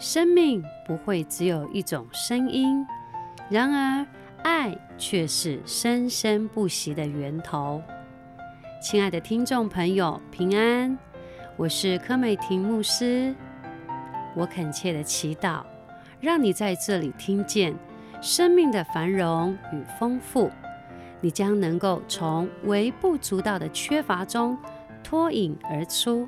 生命不会只有一种声音，然而爱却是生生不息的源头。亲爱的听众朋友，平安，我是柯美婷牧师。我恳切的祈祷，让你在这里听见生命的繁荣与丰富，你将能够从微不足道的缺乏中脱颖而出，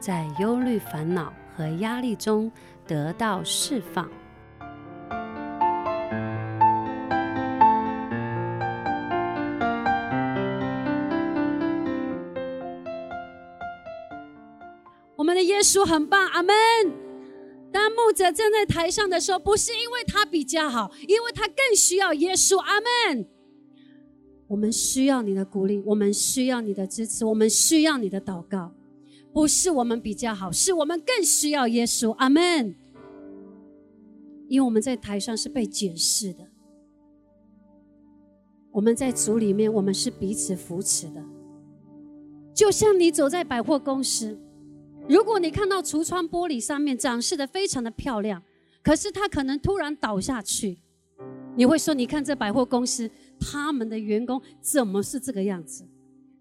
在忧虑、烦恼和压力中。得到释放。我们的耶稣很棒，阿门。当牧者站在台上的时候，不是因为他比较好，因为他更需要耶稣，阿门。我们需要你的鼓励，我们需要你的支持，我们需要你的祷告。不是我们比较好，是我们更需要耶稣。阿门。因为我们在台上是被检视的，我们在组里面，我们是彼此扶持的。就像你走在百货公司，如果你看到橱窗玻璃上面展示的非常的漂亮，可是它可能突然倒下去，你会说：“你看这百货公司，他们的员工怎么是这个样子？”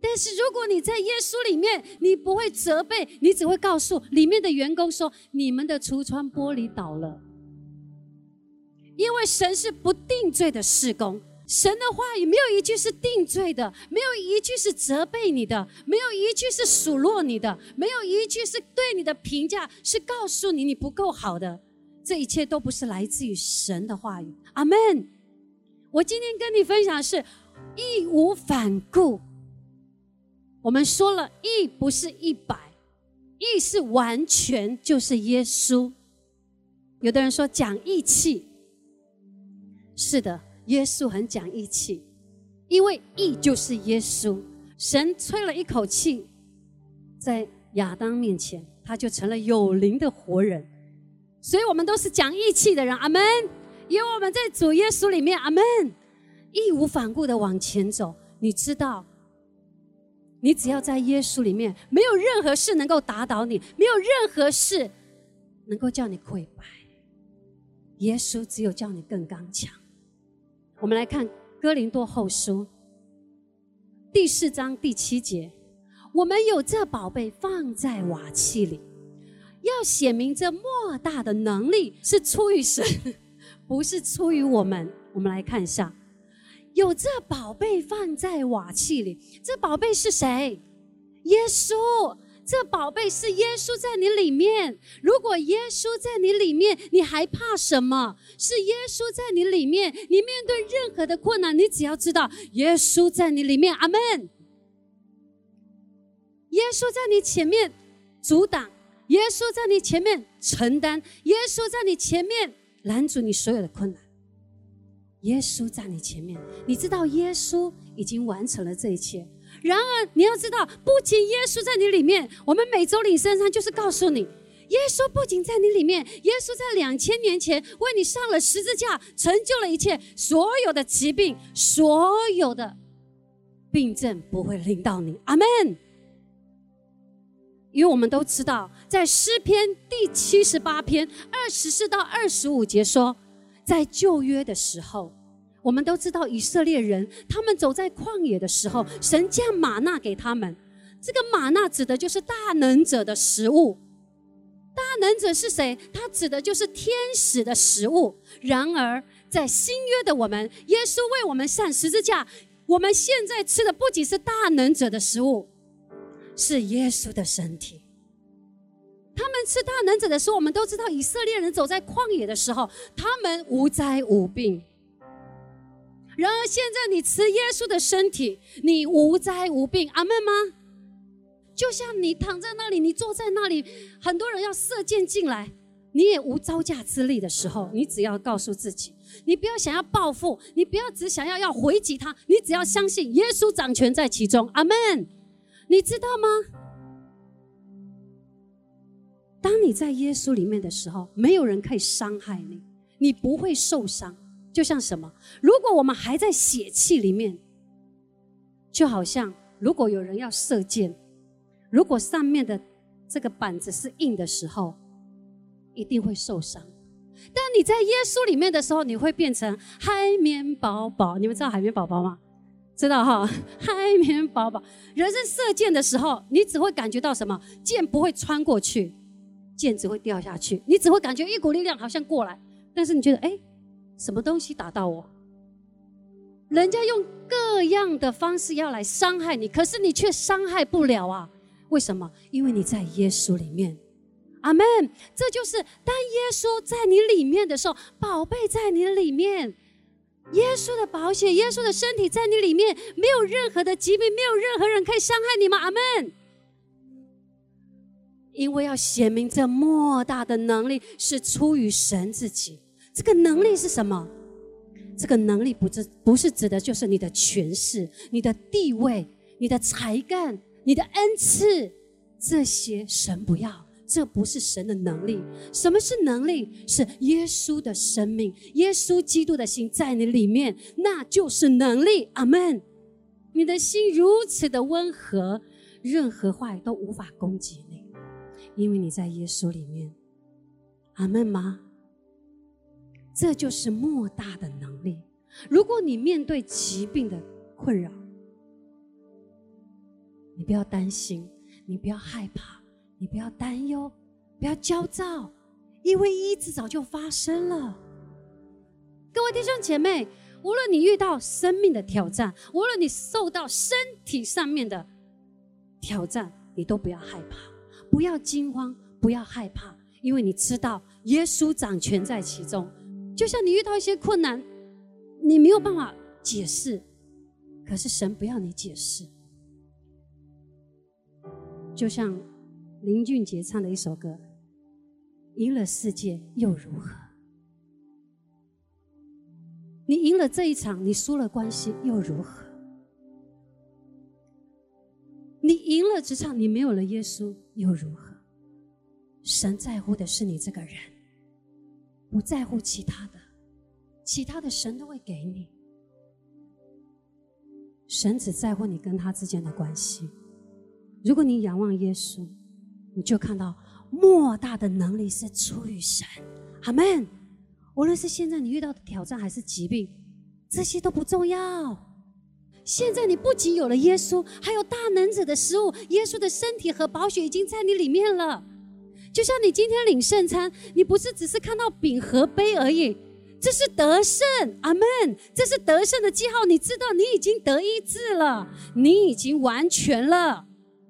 但是如果你在耶稣里面，你不会责备，你只会告诉里面的员工说：“你们的橱窗玻璃倒了。”因为神是不定罪的事工，神的话语没有一句是定罪的，没有一句是责备你的，没有一句是数落你的，没有一句是对你的评价，是告诉你你不够好的。这一切都不是来自于神的话语。阿门。我今天跟你分享是义无反顾。我们说了，义不是一百，义是完全，就是耶稣。有的人说讲义气，是的，耶稣很讲义气，因为义就是耶稣。神吹了一口气，在亚当面前，他就成了有灵的活人。所以我们都是讲义气的人，阿门。因为我们在主耶稣里面，阿门，义无反顾的往前走。你知道？你只要在耶稣里面，没有任何事能够打倒你，没有任何事能够叫你溃败。耶稣只有叫你更刚强。我们来看哥林多后书第四章第七节：我们有这宝贝放在瓦器里，要显明这莫大的能力是出于神，不是出于我们。我们来看一下。有这宝贝放在瓦器里，这宝贝是谁？耶稣。这宝贝是耶稣在你里面。如果耶稣在你里面，你还怕什么？是耶稣在你里面，你面对任何的困难，你只要知道耶稣在你里面。阿门。耶稣在你前面阻挡，耶稣在你前面承担，耶稣在你前面拦阻你所有的困难。耶稣在你前面，你知道耶稣已经完成了这一切。然而，你要知道，不仅耶稣在你里面，我们每周领圣餐就是告诉你，耶稣不仅在你里面，耶稣在两千年前为你上了十字架，成就了一切，所有的疾病，所有的病症不会临到你。阿门。因为我们都知道，在诗篇第七十八篇二十四到二十五节说。在旧约的时候，我们都知道以色列人他们走在旷野的时候，神降玛纳给他们。这个玛纳指的就是大能者的食物。大能者是谁？他指的就是天使的食物。然而，在新约的我们，耶稣为我们上十字架，我们现在吃的不仅是大能者的食物，是耶稣的身体。他们吃大能者的时候，我们都知道以色列人走在旷野的时候，他们无灾无病。然而现在你吃耶稣的身体，你无灾无病，阿门吗？就像你躺在那里，你坐在那里，很多人要射箭进来，你也无招架之力的时候，你只要告诉自己，你不要想要报复，你不要只想要要回击他，你只要相信耶稣掌权在其中，阿门。你知道吗？当你在耶稣里面的时候，没有人可以伤害你，你不会受伤。就像什么？如果我们还在血气里面，就好像如果有人要射箭，如果上面的这个板子是硬的时候，一定会受伤。但你在耶稣里面的时候，你会变成海绵宝宝。你们知道海绵宝宝吗？知道哈，海绵宝宝。人生射箭的时候，你只会感觉到什么？箭不会穿过去，箭只会掉下去。你只会感觉一股力量好像过来，但是你觉得哎，什么东西打到我？人家用各样的方式要来伤害你，可是你却伤害不了啊？为什么？因为你在耶稣里面。阿门。这就是当耶稣在你里面的时候，宝贝在你里面，耶稣的保险、耶稣的身体在你里面，没有任何的疾病，没有任何人可以伤害你吗？阿门。因为要显明这莫大的能力是出于神自己。这个能力是什么？这个能力不是不是指的就是你的权势、你的地位、你的才干、你的恩赐，这些神不要。这不是神的能力，什么是能力？是耶稣的生命，耶稣基督的心在你里面，那就是能力。阿门。你的心如此的温和，任何话语都无法攻击你，因为你在耶稣里面。阿门吗？这就是莫大的能力。如果你面对疾病的困扰，你不要担心，你不要害怕。你不要担忧，不要焦躁，因为医治早就发生了。各位弟兄姐妹，无论你遇到生命的挑战，无论你受到身体上面的挑战，你都不要害怕，不要惊慌，不要害怕，因为你知道耶稣掌权在其中。就像你遇到一些困难，你没有办法解释，可是神不要你解释，就像。林俊杰唱的一首歌：“赢了世界又如何？你赢了这一场，你输了关系又如何？你赢了职场，你没有了耶稣又如何？神在乎的是你这个人，不在乎其他的，其他的神都会给你。神只在乎你跟他之间的关系。如果你仰望耶稣。”你就看到莫大的能力是出于神，阿门。无论是现在你遇到的挑战还是疾病，这些都不重要。现在你不仅有了耶稣，还有大能者的食物，耶稣的身体和宝血已经在你里面了。就像你今天领圣餐，你不是只是看到饼和杯而已，这是得胜，阿门。这是得胜的记号，你知道你已经得医治了，你已经完全了，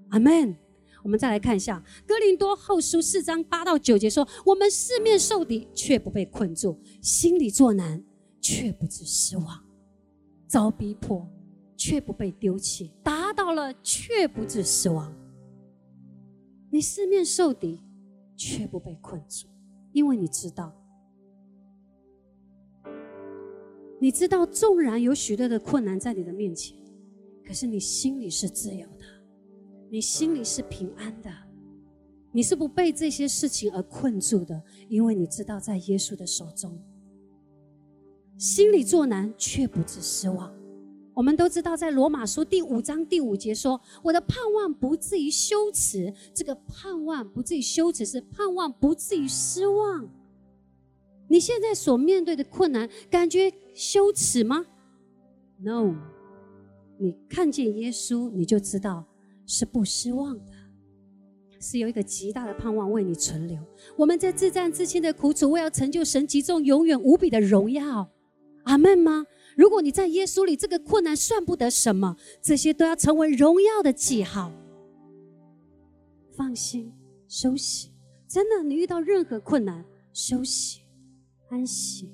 阿门。我们再来看一下《哥林多后书》四章八到九节说：“我们四面受敌，却不被困住；心里作难，却不致失望；遭逼迫，却不被丢弃；达到了，却不致失望。你四面受敌，却不被困住，因为你知道，你知道，纵然有许多的困难在你的面前，可是你心里是自由的。”你心里是平安的，你是不被这些事情而困住的，因为你知道在耶稣的手中。心里作难却不致失望。我们都知道，在罗马书第五章第五节说：“我的盼望不至于羞耻。”这个盼望不至于羞耻，是盼望不至于失望。你现在所面对的困难，感觉羞耻吗？No，你看见耶稣，你就知道。是不失望的，是有一个极大的盼望为你存留。我们在自战自清的苦楚，为要成就神极重永远无比的荣耀。阿门吗？如果你在耶稣里，这个困难算不得什么，这些都要成为荣耀的记号。放心，休息。真的，你遇到任何困难，休息，安息。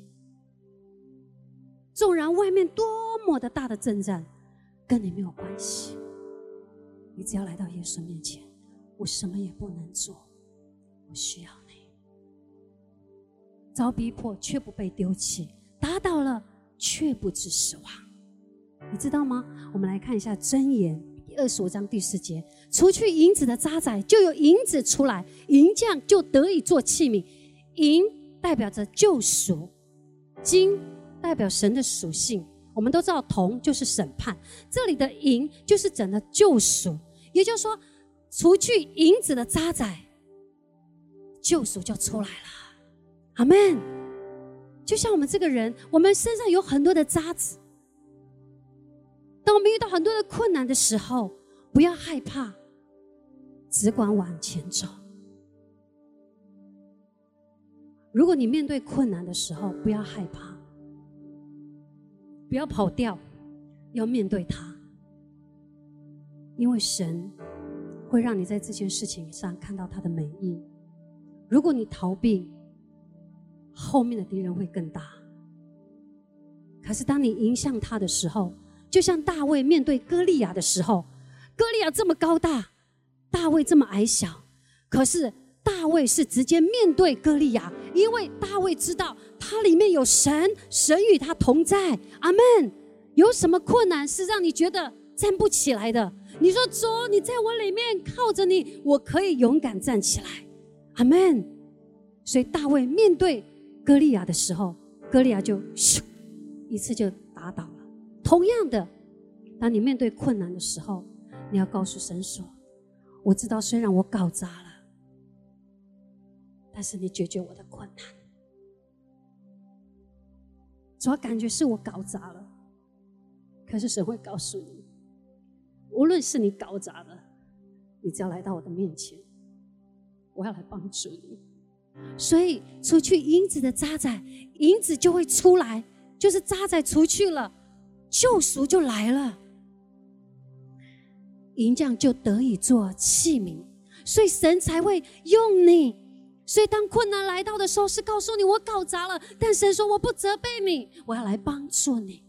纵然外面多么的大的征战，跟你没有关系。你只要来到耶稣面前，我什么也不能做，我需要你。遭逼迫却不被丢弃，打倒了却不致失望，你知道吗？我们来看一下箴言第二十五章第四节：除去银子的渣滓，就有银子出来，银匠就得以做器皿。银代表着救赎，金代表神的属性。我们都知道铜就是审判，这里的银就是整的救赎。也就是说，除去银子的渣滓，救赎就出来了。阿门。就像我们这个人，我们身上有很多的渣子。当我们遇到很多的困难的时候，不要害怕，只管往前走。如果你面对困难的时候，不要害怕，不要跑掉，要面对它，因为神会让你在这件事情上看到他的美意。如果你逃避，后面的敌人会更大。可是当你迎向他的时候，就像大卫面对歌利亚的时候，歌利亚这么高大，大卫这么矮小，可是大卫是直接面对歌利亚，因为大卫知道他里面有神，神与他同在。阿门。有什么困难是让你觉得站不起来的？你说主，你在我里面靠着你，我可以勇敢站起来。阿门。所以大卫面对。歌利亚的时候，歌利亚就咻一次就打倒了。同样的，当你面对困难的时候，你要告诉神说：“我知道，虽然我搞砸了，但是你解决我的困难。主要感觉是我搞砸了，可是神会告诉你，无论是你搞砸了，你只要来到我的面前，我要来帮助你。”所以，除去银子的渣滓，银子就会出来，就是渣滓除去了，救赎就来了，银匠就得以做器皿，所以神才会用你。所以，当困难来到的时候，是告诉你我搞砸了，但神说我不责备你，我要来帮助你。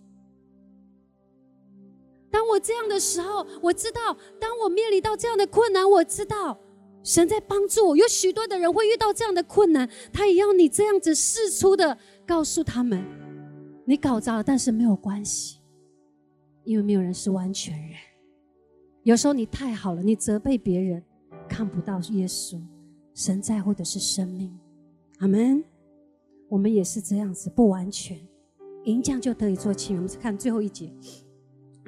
当我这样的时候，我知道，当我面临到这样的困难，我知道。神在帮助我，有许多的人会遇到这样的困难，他也要你这样子试出的告诉他们：你搞砸了，但是没有关系，因为没有人是完全人。有时候你太好了，你责备别人，看不到耶稣。神在乎的是生命。阿门。我们也是这样子，不完全，银匠就得以做清。我们再看最后一节。《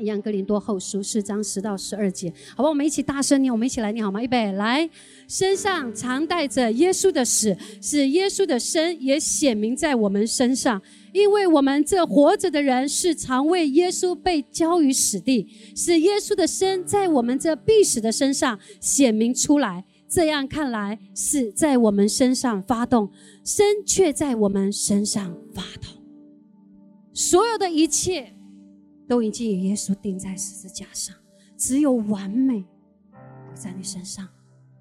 一样格林多后书》四章十到十二节，好吧，我们一起大声念，我们一起来念好吗？预备，来，身上常带着耶稣的死，使耶稣的生也显明在我们身上，因为我们这活着的人是常为耶稣被交于死地，使耶稣的生在我们这必死的身上显明出来。这样看来，死在我们身上发动，生却在我们身上发动，所有的一切。都已经与耶稣钉在十字架上，只有完美在你身上。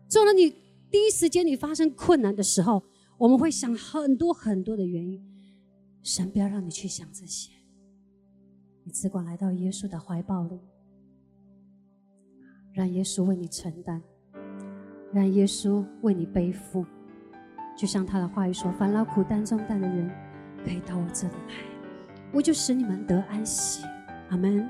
做了你第一时间你发生困难的时候，我们会想很多很多的原因。神不要让你去想这些，你只管来到耶稣的怀抱里，让耶稣为你承担，让耶稣为你背负。就像他的话语说：“烦劳苦担重担的人，可以到我这里来，我就使你们得安息。”阿门